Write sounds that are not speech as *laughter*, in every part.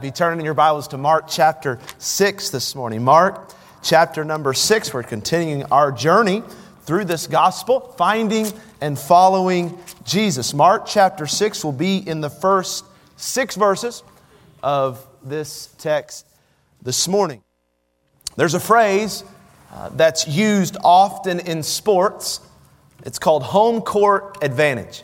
Be turning your Bibles to Mark chapter 6 this morning. Mark chapter number 6. We're continuing our journey through this gospel, finding and following Jesus. Mark chapter 6 will be in the first six verses of this text this morning. There's a phrase uh, that's used often in sports, it's called home court advantage.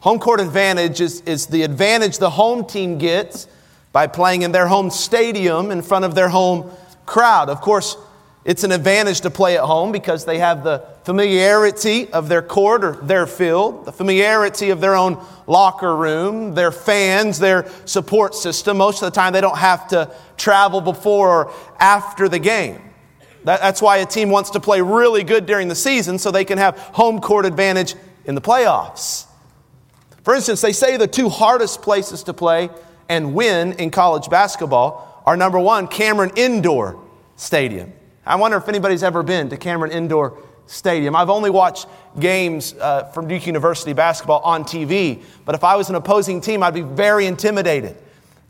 Home court advantage is, is the advantage the home team gets by playing in their home stadium in front of their home crowd. Of course, it's an advantage to play at home because they have the familiarity of their court or their field, the familiarity of their own locker room, their fans, their support system. Most of the time, they don't have to travel before or after the game. that's why a team wants to play really good during the season so they can have home court advantage in the playoffs. For instance, they say the two hardest places to play and win in college basketball are number one, Cameron Indoor Stadium. I wonder if anybody's ever been to Cameron Indoor Stadium. I've only watched games uh, from Duke University basketball on TV, but if I was an opposing team, I'd be very intimidated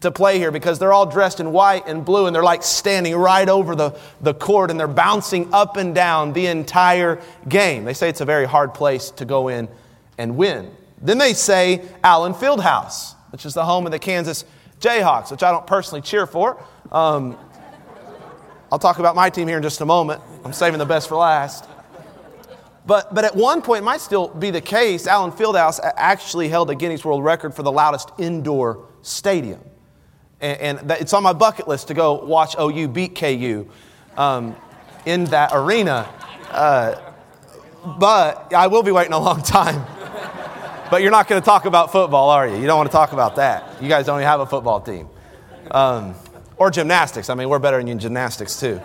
to play here because they're all dressed in white and blue and they're like standing right over the, the court and they're bouncing up and down the entire game. They say it's a very hard place to go in and win. Then they say Allen Fieldhouse, which is the home of the Kansas Jayhawks, which I don't personally cheer for. Um, I'll talk about my team here in just a moment. I'm saving the best for last. But, but at one point, it might still be the case, Allen Fieldhouse actually held a Guinness World Record for the loudest indoor stadium. And, and it's on my bucket list to go watch OU beat KU um, in that arena. Uh, but I will be waiting a long *laughs* time but you're not going to talk about football, are you? You don't want to talk about that. You guys don't even have a football team. Um, or gymnastics. I mean, we're better than you in gymnastics, too.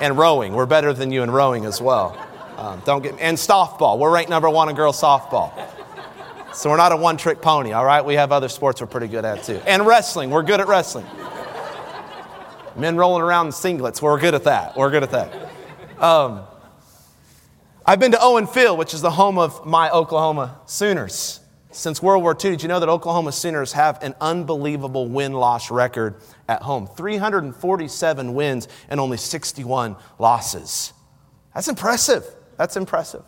And rowing. We're better than you in rowing as well. Um, don't get, and softball. We're ranked number one in girls softball. So we're not a one trick pony, all right? We have other sports we're pretty good at, too. And wrestling. We're good at wrestling. Men rolling around in singlets. We're good at that. We're good at that. Um, I've been to Owen Field, which is the home of my Oklahoma Sooners. Since World War II, did you know that Oklahoma Sooners have an unbelievable win loss record at home? 347 wins and only 61 losses. That's impressive. That's impressive.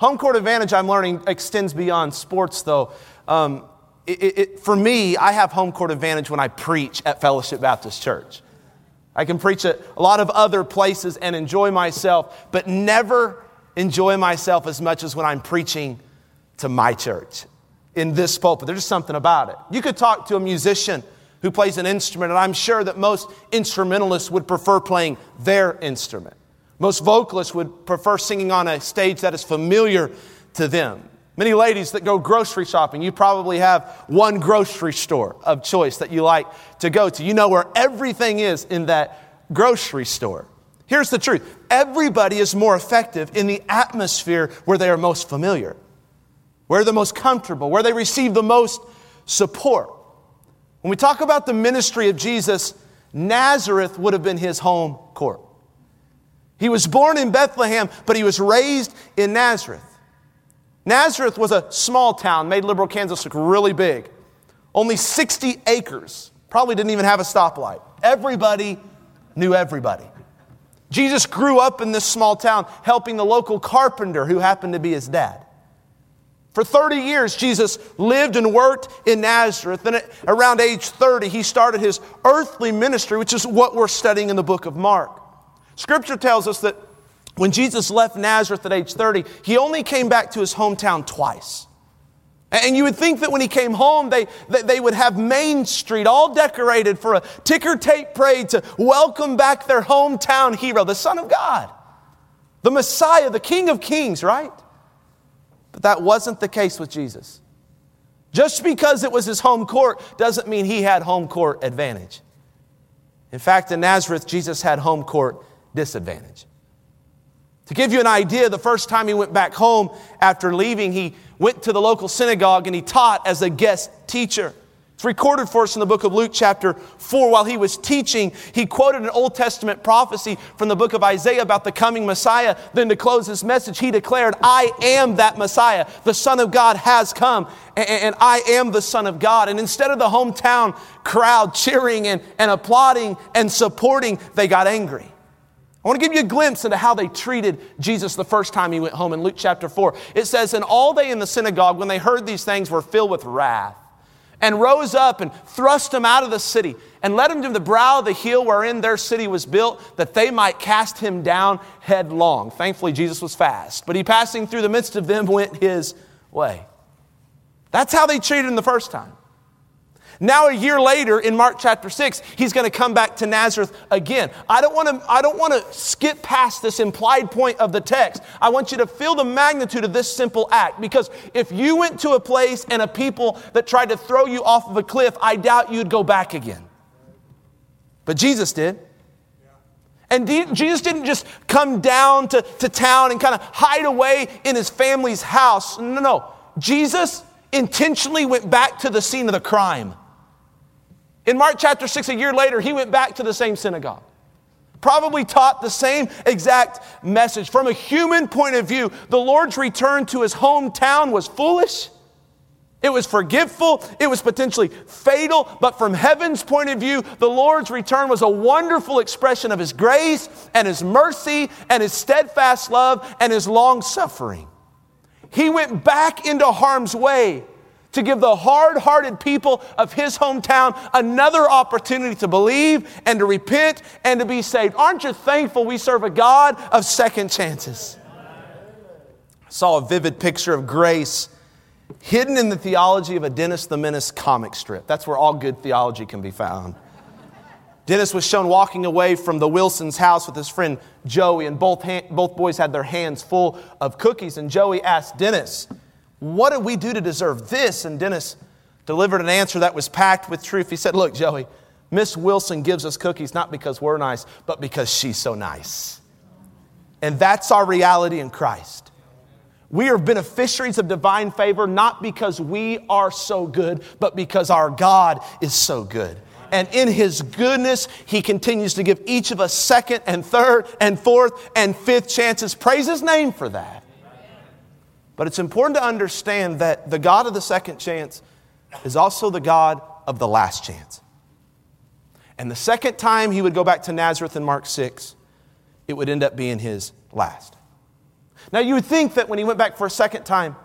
Home court advantage, I'm learning, extends beyond sports, though. Um, it, it, for me, I have home court advantage when I preach at Fellowship Baptist Church. I can preach at a lot of other places and enjoy myself, but never enjoy myself as much as when I'm preaching to my church in this pulpit. There's just something about it. You could talk to a musician who plays an instrument, and I'm sure that most instrumentalists would prefer playing their instrument. Most vocalists would prefer singing on a stage that is familiar to them. Many ladies that go grocery shopping, you probably have one grocery store of choice that you like to go to. You know where everything is in that grocery store. Here's the truth everybody is more effective in the atmosphere where they are most familiar, where they're most comfortable, where they receive the most support. When we talk about the ministry of Jesus, Nazareth would have been his home court. He was born in Bethlehem, but he was raised in Nazareth. Nazareth was a small town, made Liberal Kansas look really big. Only 60 acres, probably didn't even have a stoplight. Everybody knew everybody. Jesus grew up in this small town helping the local carpenter who happened to be his dad. For 30 years, Jesus lived and worked in Nazareth. And around age 30, he started his earthly ministry, which is what we're studying in the book of Mark. Scripture tells us that when Jesus left Nazareth at age 30, he only came back to his hometown twice. And you would think that when he came home, they, they would have Main Street all decorated for a ticker tape parade to welcome back their hometown hero, the Son of God, the Messiah, the King of Kings, right? But that wasn't the case with Jesus. Just because it was his home court doesn't mean he had home court advantage. In fact, in Nazareth, Jesus had home court disadvantage. To give you an idea, the first time he went back home after leaving, he went to the local synagogue and he taught as a guest teacher. It's recorded for us in the book of Luke, chapter 4. While he was teaching, he quoted an Old Testament prophecy from the book of Isaiah about the coming Messiah. Then, to close his message, he declared, I am that Messiah. The Son of God has come, and I am the Son of God. And instead of the hometown crowd cheering and, and applauding and supporting, they got angry. I want to give you a glimpse into how they treated Jesus the first time he went home in Luke chapter 4. It says, And all they in the synagogue, when they heard these things, were filled with wrath and rose up and thrust him out of the city and led him to the brow of the hill wherein their city was built, that they might cast him down headlong. Thankfully, Jesus was fast, but he passing through the midst of them went his way. That's how they treated him the first time. Now, a year later, in Mark chapter 6, he's going to come back to Nazareth again. I don't want to, I don't want to skip past this implied point of the text. I want you to feel the magnitude of this simple act because if you went to a place and a people that tried to throw you off of a cliff, I doubt you'd go back again. But Jesus did. And Jesus didn't just come down to, to town and kind of hide away in his family's house. No, no. Jesus intentionally went back to the scene of the crime. In Mark chapter 6, a year later, he went back to the same synagogue. Probably taught the same exact message. From a human point of view, the Lord's return to his hometown was foolish. It was forgetful. It was potentially fatal. But from heaven's point of view, the Lord's return was a wonderful expression of his grace and his mercy and his steadfast love and his long suffering. He went back into harm's way to give the hard hearted people of his hometown another opportunity to believe and to repent and to be saved. Aren't you thankful we serve a God of second chances? I saw a vivid picture of grace hidden in the theology of a Dennis the Menace comic strip. That's where all good theology can be found. Dennis was shown walking away from the Wilson's house with his friend Joey, and both, both boys had their hands full of cookies. And Joey asked Dennis, what did we do to deserve this? And Dennis delivered an answer that was packed with truth. He said, Look, Joey, Miss Wilson gives us cookies not because we're nice, but because she's so nice. And that's our reality in Christ. We are beneficiaries of divine favor not because we are so good, but because our God is so good. And in His goodness, He continues to give each of us second and third and fourth and fifth chances. Praise His name for that. But it's important to understand that the God of the second chance is also the God of the last chance. And the second time he would go back to Nazareth in Mark 6, it would end up being his last. Now, you would think that when he went back for a second time,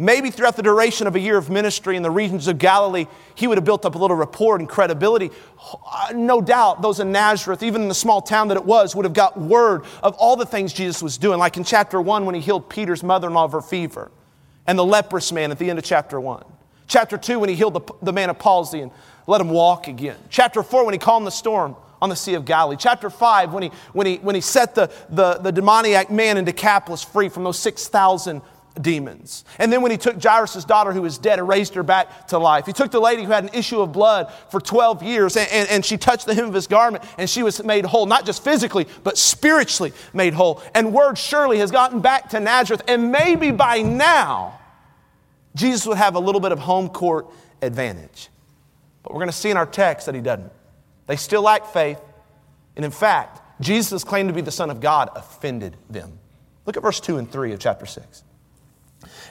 Maybe throughout the duration of a year of ministry in the regions of Galilee, he would have built up a little rapport and credibility. No doubt, those in Nazareth, even in the small town that it was, would have got word of all the things Jesus was doing, like in chapter 1 when he healed Peter's mother in law of her fever, and the leprous man at the end of chapter 1. Chapter 2 when he healed the, the man of palsy and let him walk again. Chapter 4 when he calmed the storm on the Sea of Galilee. Chapter 5 when he, when he, when he set the, the, the demoniac man in Decapolis free from those 6,000 demons. And then when he took Jairus' daughter who was dead and raised her back to life, he took the lady who had an issue of blood for 12 years and, and, and, she touched the hem of his garment and she was made whole, not just physically, but spiritually made whole. And word surely has gotten back to Nazareth. And maybe by now, Jesus would have a little bit of home court advantage. But we're going to see in our text that he doesn't. They still lack faith. And in fact, Jesus' claim to be the Son of God offended them. Look at verse 2 and 3 of chapter 6.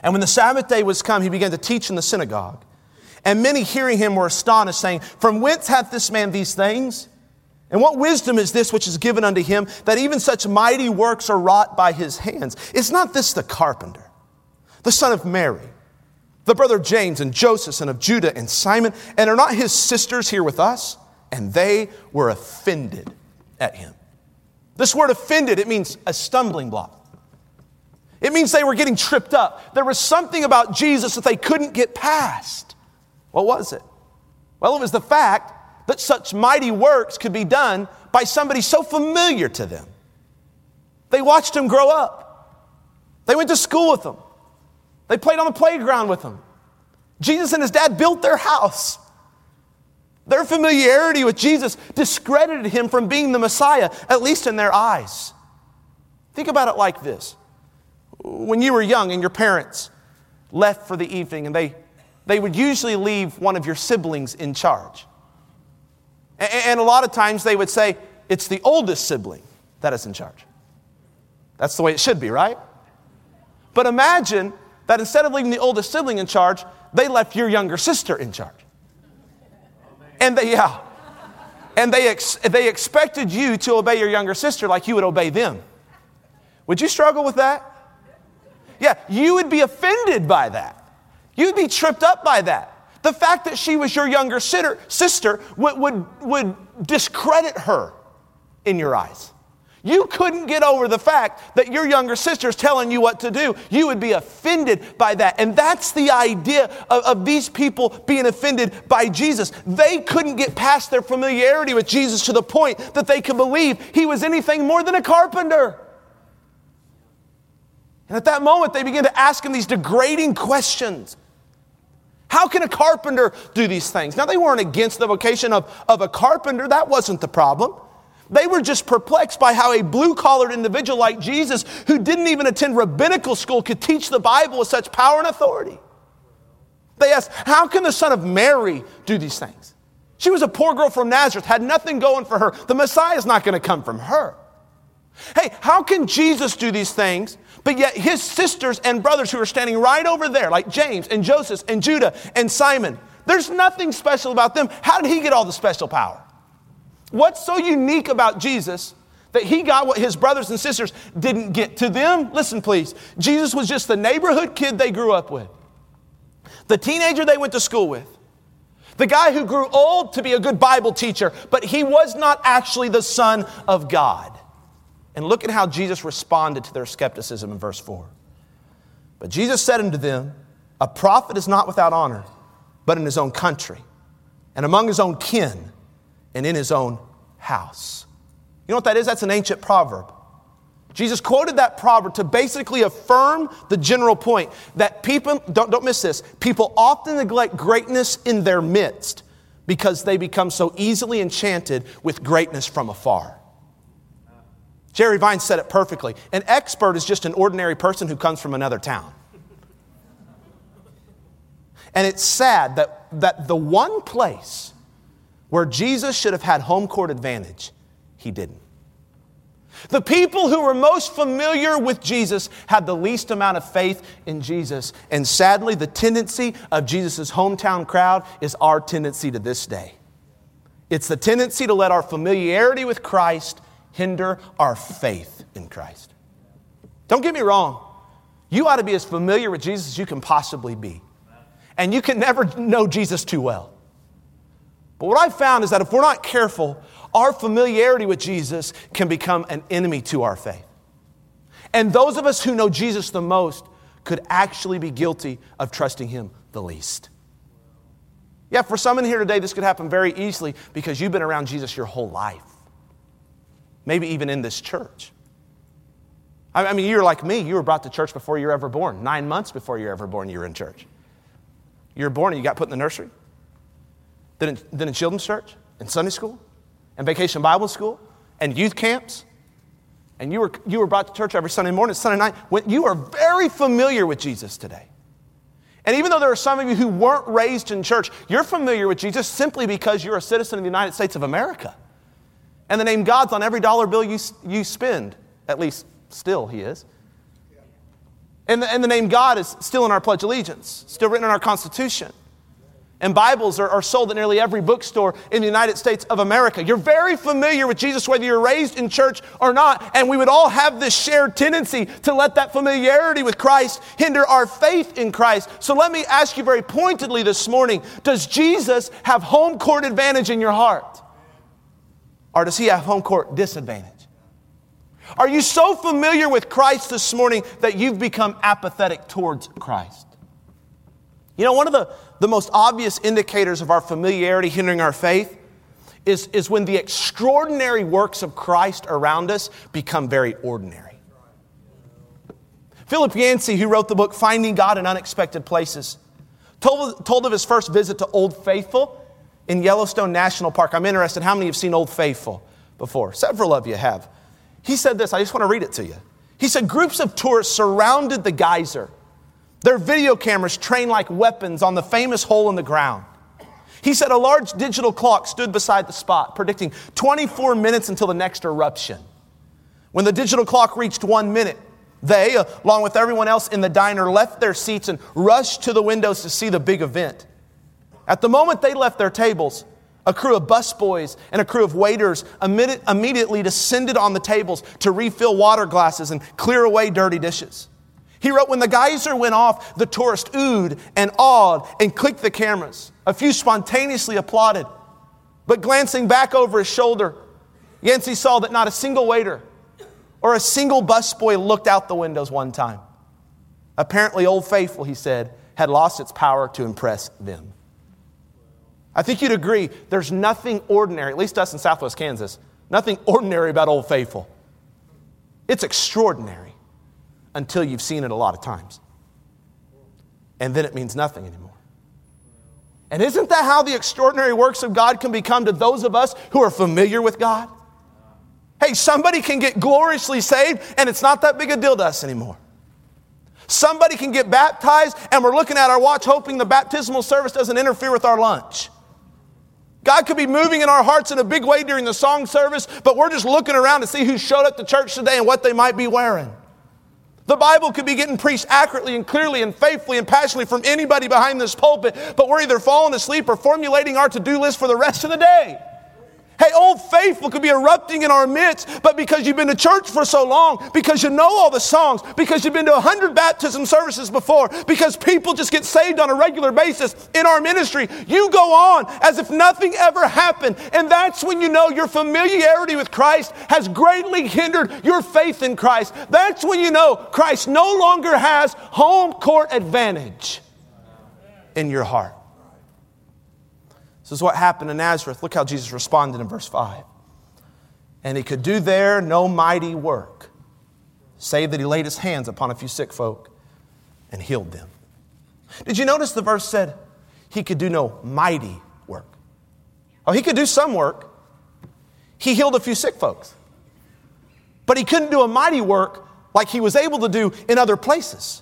And when the Sabbath day was come, he began to teach in the synagogue. And many hearing him were astonished, saying, From whence hath this man these things? And what wisdom is this which is given unto him, that even such mighty works are wrought by his hands? Is not this the carpenter, the son of Mary, the brother of James and Joseph and of Judah and Simon? And are not his sisters here with us? And they were offended at him. This word offended, it means a stumbling block. It means they were getting tripped up. There was something about Jesus that they couldn't get past. What was it? Well, it was the fact that such mighty works could be done by somebody so familiar to them. They watched him grow up. They went to school with him. They played on the playground with him. Jesus and his dad built their house. Their familiarity with Jesus discredited him from being the Messiah, at least in their eyes. Think about it like this when you were young and your parents left for the evening and they they would usually leave one of your siblings in charge. And a lot of times they would say, it's the oldest sibling that is in charge. That's the way it should be, right? But imagine that instead of leaving the oldest sibling in charge, they left your younger sister in charge. And they, yeah. And they, ex- they expected you to obey your younger sister like you would obey them. Would you struggle with that? Yeah, you would be offended by that. You'd be tripped up by that. The fact that she was your younger sister would, would, would discredit her in your eyes. You couldn't get over the fact that your younger sister is telling you what to do. You would be offended by that. And that's the idea of, of, these people being offended by Jesus. They couldn't get past their familiarity with Jesus to the point that they could believe he was anything more than a carpenter. And at that moment, they began to ask him these degrading questions. How can a carpenter do these things? Now, they weren't against the vocation of, of a carpenter, that wasn't the problem. They were just perplexed by how a blue collared individual like Jesus, who didn't even attend rabbinical school, could teach the Bible with such power and authority. They asked, How can the son of Mary do these things? She was a poor girl from Nazareth, had nothing going for her. The Messiah is not going to come from her. Hey, how can Jesus do these things but yet, his sisters and brothers who are standing right over there, like James and Joseph and Judah and Simon, there's nothing special about them. How did he get all the special power? What's so unique about Jesus that he got what his brothers and sisters didn't get to them? Listen, please. Jesus was just the neighborhood kid they grew up with, the teenager they went to school with, the guy who grew old to be a good Bible teacher, but he was not actually the Son of God. And look at how Jesus responded to their skepticism in verse 4. But Jesus said unto them, A prophet is not without honor, but in his own country, and among his own kin, and in his own house. You know what that is? That's an ancient proverb. Jesus quoted that proverb to basically affirm the general point that people, don't, don't miss this, people often neglect greatness in their midst because they become so easily enchanted with greatness from afar. Jerry Vines said it perfectly. An expert is just an ordinary person who comes from another town. And it's sad that, that the one place where Jesus should have had home court advantage, he didn't. The people who were most familiar with Jesus had the least amount of faith in Jesus. And sadly, the tendency of Jesus' hometown crowd is our tendency to this day. It's the tendency to let our familiarity with Christ hinder our faith in Christ. Don't get me wrong. You ought to be as familiar with Jesus as you can possibly be. And you can never know Jesus too well. But what I've found is that if we're not careful, our familiarity with Jesus can become an enemy to our faith. And those of us who know Jesus the most could actually be guilty of trusting Him the least. Yeah, for some in here today, this could happen very easily because you've been around Jesus your whole life maybe even in this church. I mean, you're like me. You were brought to church before you were ever born. Nine months before you were ever born, you were in church. You were born and you got put in the nursery, then in, then in children's church, and Sunday school, and vacation Bible school, and youth camps. And you were, you were brought to church every Sunday morning, Sunday night. When you are very familiar with Jesus today. And even though there are some of you who weren't raised in church, you're familiar with Jesus simply because you're a citizen of the United States of America. And the name God's on every dollar bill you, you spend. At least, still, He is. And the, and the name God is still in our Pledge of Allegiance, still written in our Constitution. And Bibles are, are, sold at nearly every bookstore in the United States of America. You're very familiar with Jesus, whether you're raised in church or not. And we would all have this shared tendency to let that familiarity with Christ hinder our faith in Christ. So let me ask you very pointedly this morning Does Jesus have home court advantage in your heart? Or does he have home court disadvantage? Are you so familiar with Christ this morning that you've become apathetic towards Christ? You know, one of the, the most obvious indicators of our familiarity hindering our faith is, is when the extraordinary works of Christ around us become very ordinary. Philip Yancey, who wrote the book Finding God in Unexpected Places, told, told of his first visit to Old Faithful in Yellowstone National Park. I'm interested how many have seen Old Faithful before? Several of you have. He said this, I just want to read it to you. He said, Groups of tourists surrounded the geyser. Their video cameras trained like weapons on the famous hole in the ground. He said a large digital clock stood beside the spot, predicting 24 minutes until the next eruption. When the digital clock reached one minute, they, along with everyone else in the diner, left their seats and rushed to the windows to see the big event. At the moment they left their tables, a crew of busboys and a crew of waiters immediately descended on the tables to refill water glasses and clear away dirty dishes. He wrote, When the geyser went off, the tourists oohed and awed and clicked the cameras. A few spontaneously applauded. But glancing back over his shoulder, Yancey saw that not a single waiter or a single busboy looked out the windows one time. Apparently, Old Faithful, he said, had lost its power to impress them. I think you'd agree there's nothing ordinary, at least us in Southwest Kansas, nothing ordinary about Old Faithful. It's extraordinary until you've seen it a lot of times. And then it means nothing anymore. And isn't that how the extraordinary works of God can become to those of us who are familiar with God? Hey, somebody can get gloriously saved and it's not that big a deal to us anymore. Somebody can get baptized and we're looking at our watch hoping the baptismal service doesn't interfere with our lunch. God could be moving in our hearts in a big way during the song service, but we're just looking around to see who showed up to church today and what they might be wearing. The Bible could be getting preached accurately and clearly and faithfully and passionately from anybody behind this pulpit, but we're either falling asleep or formulating our to do list for the rest of the day. Hey, old faithful could be erupting in our midst, but because you've been to church for so long, because you know all the songs, because you've been to a hundred baptism services before, because people just get saved on a regular basis in our ministry, you go on as if nothing ever happened. And that's when you know your familiarity with Christ has greatly hindered your faith in Christ. That's when you know Christ no longer has home court advantage in your heart. This is what happened in Nazareth. Look how Jesus responded in verse 5. And he could do there no mighty work, save that he laid his hands upon a few sick folk and healed them. Did you notice the verse said he could do no mighty work? Oh, he could do some work. He healed a few sick folks. But he couldn't do a mighty work like he was able to do in other places.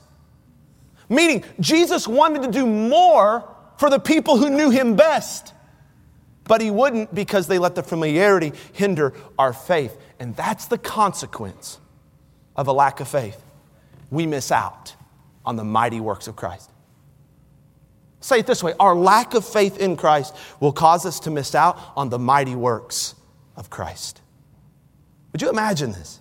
Meaning, Jesus wanted to do more for the people who knew him best. But he wouldn't because they let the familiarity hinder our faith. And that's the consequence of a lack of faith. We miss out on the mighty works of Christ. Say it this way our lack of faith in Christ will cause us to miss out on the mighty works of Christ. Would you imagine this?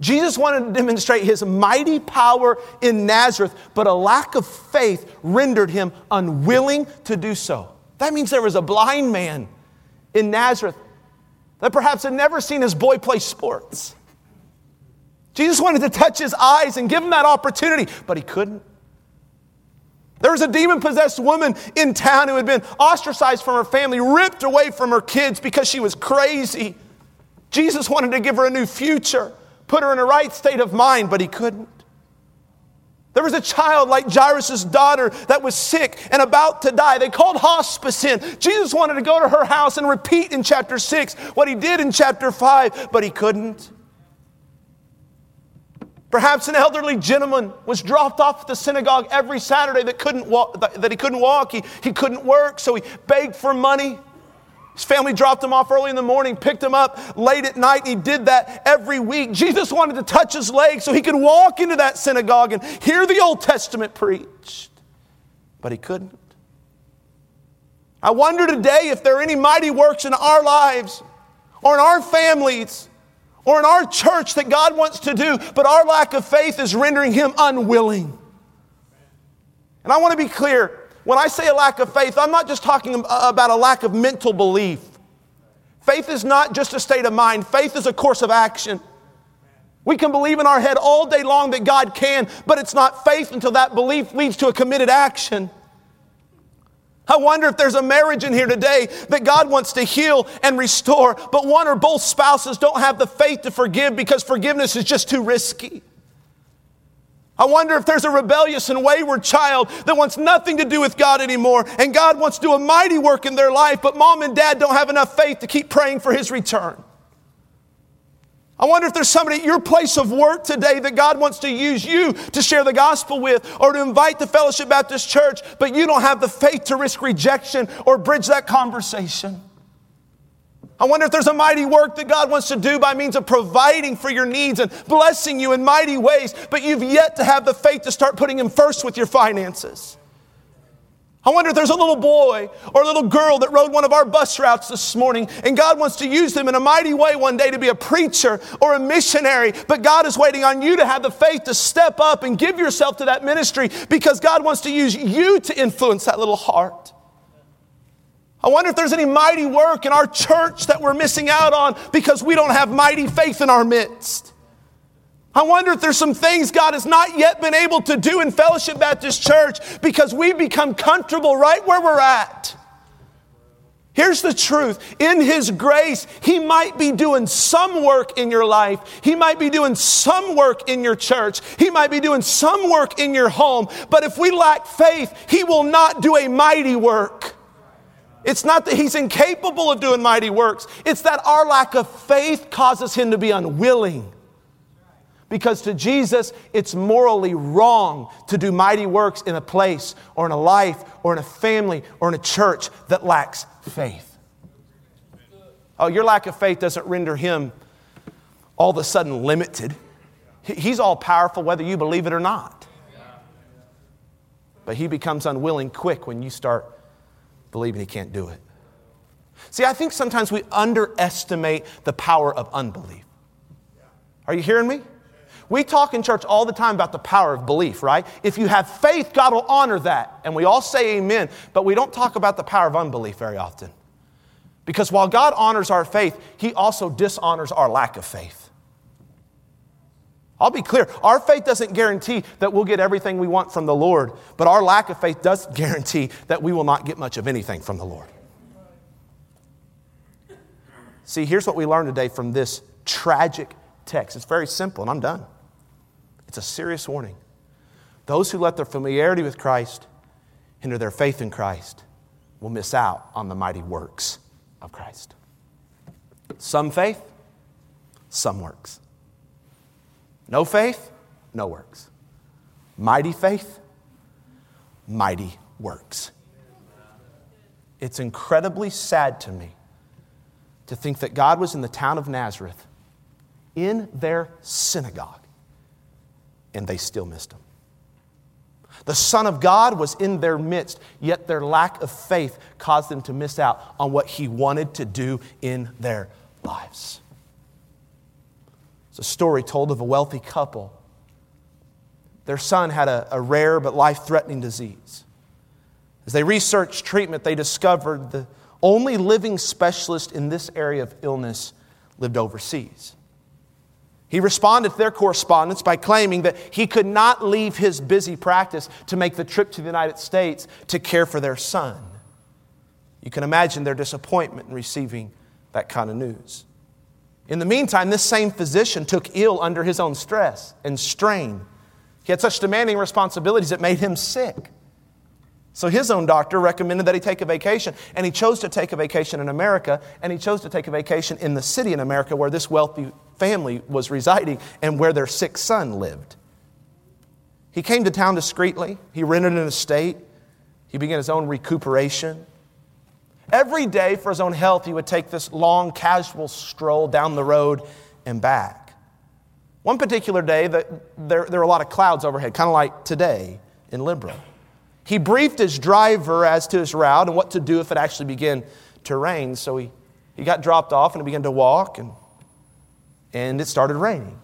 Jesus wanted to demonstrate his mighty power in Nazareth, but a lack of faith rendered him unwilling to do so. That means there was a blind man in Nazareth that perhaps had never seen his boy play sports. Jesus wanted to touch his eyes and give him that opportunity, but he couldn't. There was a demon possessed woman in town who had been ostracized from her family, ripped away from her kids because she was crazy. Jesus wanted to give her a new future, put her in a right state of mind, but he couldn't. There was a child like Jairus' daughter that was sick and about to die. They called hospice in. Jesus wanted to go to her house and repeat in chapter 6 what he did in chapter 5, but he couldn't. Perhaps an elderly gentleman was dropped off at the synagogue every Saturday that, couldn't walk, that he couldn't walk, he, he couldn't work, so he begged for money. His family dropped him off early in the morning, picked him up late at night, he did that every week. Jesus wanted to touch his leg so he could walk into that synagogue and hear the Old Testament preached, but he couldn't. I wonder today if there are any mighty works in our lives or in our families or in our church that God wants to do, but our lack of faith is rendering him unwilling. And I want to be clear when I say a lack of faith, I'm not just talking about a lack of mental belief. Faith is not just a state of mind, faith is a course of action. We can believe in our head all day long that God can, but it's not faith until that belief leads to a committed action. I wonder if there's a marriage in here today that God wants to heal and restore, but one or both spouses don't have the faith to forgive because forgiveness is just too risky. I wonder if there's a rebellious and wayward child that wants nothing to do with God anymore, and God wants to do a mighty work in their life, but mom and dad don't have enough faith to keep praying for his return. I wonder if there's somebody at your place of work today that God wants to use you to share the gospel with or to invite the Fellowship Baptist Church, but you don't have the faith to risk rejection or bridge that conversation. I wonder if there's a mighty work that God wants to do by means of providing for your needs and blessing you in mighty ways, but you've yet to have the faith to start putting Him first with your finances. I wonder if there's a little boy or a little girl that rode one of our bus routes this morning, and God wants to use them in a mighty way one day to be a preacher or a missionary. But God is waiting on you to have the faith to step up and give yourself to that ministry because God wants to use you to influence that little heart. I wonder if there's any mighty work in our church that we're missing out on because we don't have mighty faith in our midst. I wonder if there's some things God has not yet been able to do in Fellowship Baptist Church because we've become comfortable right where we're at. Here's the truth. In His grace, He might be doing some work in your life. He might be doing some work in your church. He might be doing some work in your home. But if we lack faith, He will not do a mighty work. It's not that He's incapable of doing mighty works, it's that our lack of faith causes Him to be unwilling. Because to Jesus, it's morally wrong to do mighty works in a place or in a life or in a family or in a church that lacks faith. Oh, your lack of faith doesn't render him all of a sudden limited. He's all powerful whether you believe it or not. But he becomes unwilling quick when you start believing he can't do it. See, I think sometimes we underestimate the power of unbelief. Are you hearing me? We talk in church all the time about the power of belief, right? If you have faith, God will honor that. And we all say amen, but we don't talk about the power of unbelief very often. Because while God honors our faith, He also dishonors our lack of faith. I'll be clear, our faith doesn't guarantee that we'll get everything we want from the Lord, but our lack of faith does *laughs* guarantee that we will not get much of anything from the Lord. See, here's what we learned today from this tragic text. It's very simple, and I'm done. It's a serious warning. Those who let their familiarity with Christ hinder their faith in Christ will miss out on the mighty works of Christ. Some faith, some works. No faith, no works. Mighty faith, mighty works. It's incredibly sad to me to think that God was in the town of Nazareth in their synagogue and they still missed him. The Son of God was in their midst, yet their lack of faith caused them to miss out on what He wanted to do in their lives. It's a story told of a wealthy couple. Their son had a, a rare but life threatening disease. As they researched treatment, they discovered the only living specialist in this area of illness lived overseas. He responded to their correspondence by claiming that he could not leave his busy practice to make the trip to the United States to care for their son. You can imagine their disappointment in receiving that kind of news. In the meantime, this same physician took ill under his own stress and strain. He had such demanding responsibilities it made him sick. So his own doctor recommended that he take a vacation, and he chose to take a vacation in America, and he chose to take a vacation in the city in America where this wealthy family was residing and where their sick son lived. He came to town discreetly, he rented an estate, he began his own recuperation. Every day, for his own health, he would take this long, casual stroll down the road and back. One particular day, there, there were a lot of clouds overhead, kind of like today in Liberal. He briefed his driver as to his route and what to do if it actually began to rain. So he, he got dropped off and he began to walk, and, and it started raining.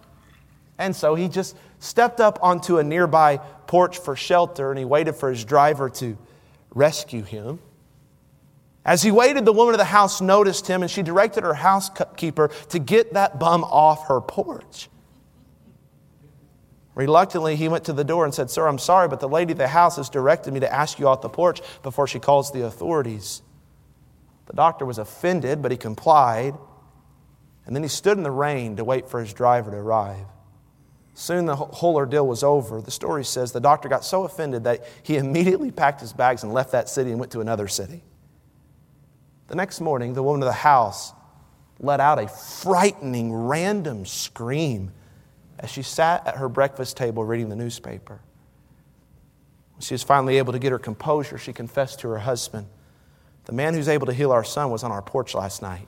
And so he just stepped up onto a nearby porch for shelter and he waited for his driver to rescue him. As he waited, the woman of the house noticed him and she directed her housekeeper to get that bum off her porch. Reluctantly, he went to the door and said, Sir, I'm sorry, but the lady of the house has directed me to ask you off the porch before she calls the authorities. The doctor was offended, but he complied. And then he stood in the rain to wait for his driver to arrive. Soon the whole ordeal was over. The story says the doctor got so offended that he *laughs* immediately packed his bags and left that city and went to another city. The next morning, the woman of the house let out a frightening, random scream as she sat at her breakfast table reading the newspaper. When she was finally able to get her composure, she confessed to her husband, The man who's able to heal our son was on our porch last night,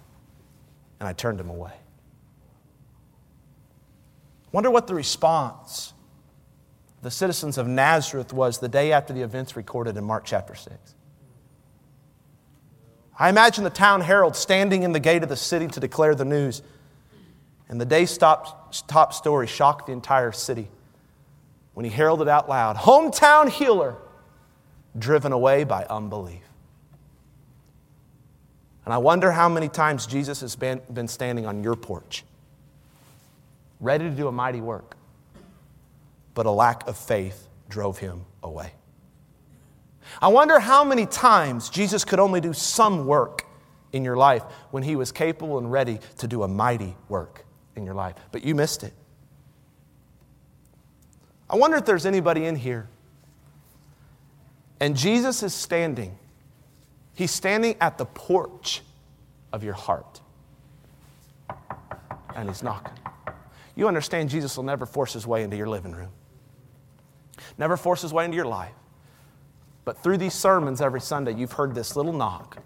and I turned him away. Wonder what the response the citizens of Nazareth was the day after the events recorded in Mark chapter 6. I imagine the town herald standing in the gate of the city to declare the news. And the day's top, top story shocked the entire city when he heralded out loud Hometown healer driven away by unbelief. And I wonder how many times Jesus has been, been standing on your porch, ready to do a mighty work, but a lack of faith drove him away. I wonder how many times Jesus could only do some work in your life when he was capable and ready to do a mighty work in your life, but you missed it. I wonder if there's anybody in here and Jesus is standing. He's standing at the porch of your heart. And he's knocking. You understand Jesus will never force his way into your living room, never force his way into your life. But through these sermons every Sunday, you've heard this little knock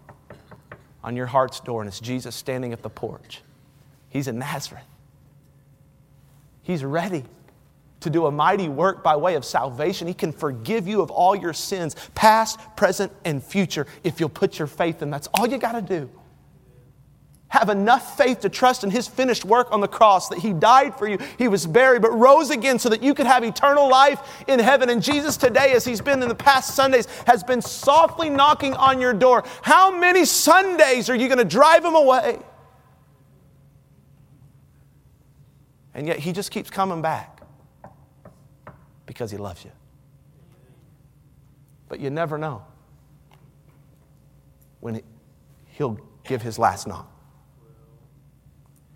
on your heart's door, and it's Jesus standing at the porch. He's in Nazareth. He's ready to do a mighty work by way of salvation. He can forgive you of all your sins, past, present, and future, if you'll put your faith in. That's all you got to do have enough faith to trust in his finished work on the cross, that he died for you, he was buried, but rose again so that you could have eternal life in heaven. And Jesus today, as he's been in the past Sundays, has been softly knocking on your door. How many Sundays are you going to drive him away? And yet he just keeps coming back because he loves you. But you never know when he'll give his last knock.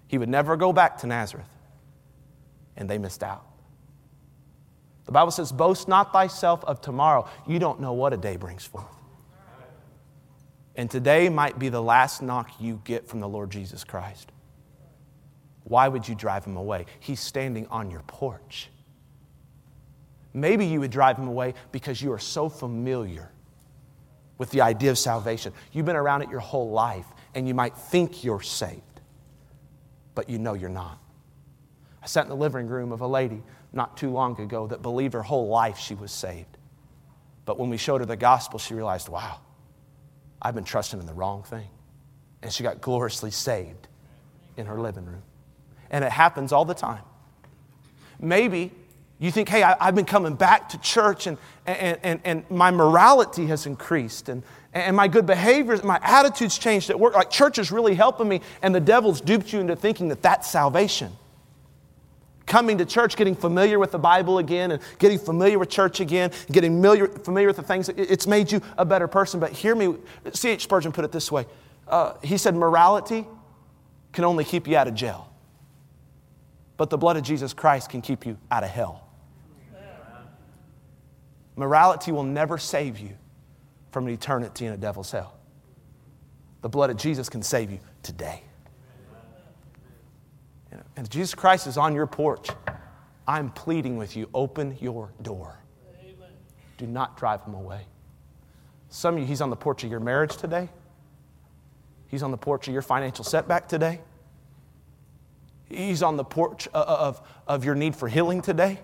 He would never go back to Nazareth. And they missed out. The Bible says, Boast not thyself of tomorrow. You don't know what a day brings forth. And today might be the last knock you get from the Lord Jesus Christ. Why would you drive him away? He's standing on your porch. Maybe you would drive him away because you are so familiar with the idea of salvation. You've been around it your whole life, and you might think you're saved but you know you're not. I sat in the living room of a lady not too long ago that believed her whole life she was saved. But when we showed her the gospel, she realized, wow, I've been trusting in the wrong thing. And she got gloriously saved in her living room. And it happens all the time. Maybe you think, hey, I, have been coming back to church and, and, and, and my morality has increased and, and my good behaviors, my attitudes changed at work. Like church is really helping me, and the devil's duped you into thinking that that's salvation. Coming to church, getting familiar with the Bible again, and getting familiar with church again, getting familiar, familiar with the things, it's made you a better person. But hear me, C.H. Spurgeon put it this way uh, He said, Morality can only keep you out of jail, but the blood of Jesus Christ can keep you out of hell. Morality will never save you from an eternity in a devil's hell. The blood of Jesus can save you today. And Jesus Christ is on your porch. I'm pleading with you open your door. Do not drive him away. Some of you, he's on the porch of your marriage today. He's on the porch of your financial setback today. He's on the porch uh, uh, of, of your need for healing today.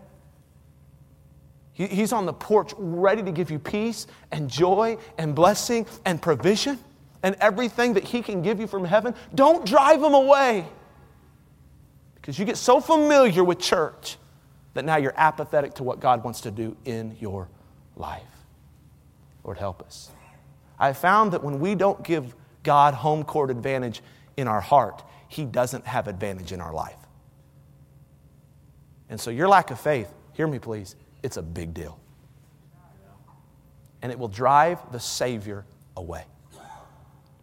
He's on the porch ready to give you peace and joy and blessing and provision and everything that He can give you from heaven. Don't drive Him away because you get so familiar with church that now you're apathetic to what God wants to do in your life. Lord, help us. I found that when we don't give God home court advantage in our heart, He doesn't have advantage in our life. And so, your lack of faith, hear me please, it's a big deal. And it will drive the Savior away.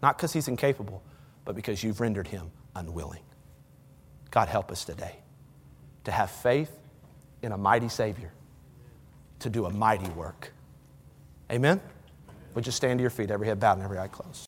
Not because he's incapable, but because you've rendered him unwilling. God, help us today to have faith in a mighty Savior to do a mighty work. Amen? Would you stand to your feet, every head bowed and every eye closed?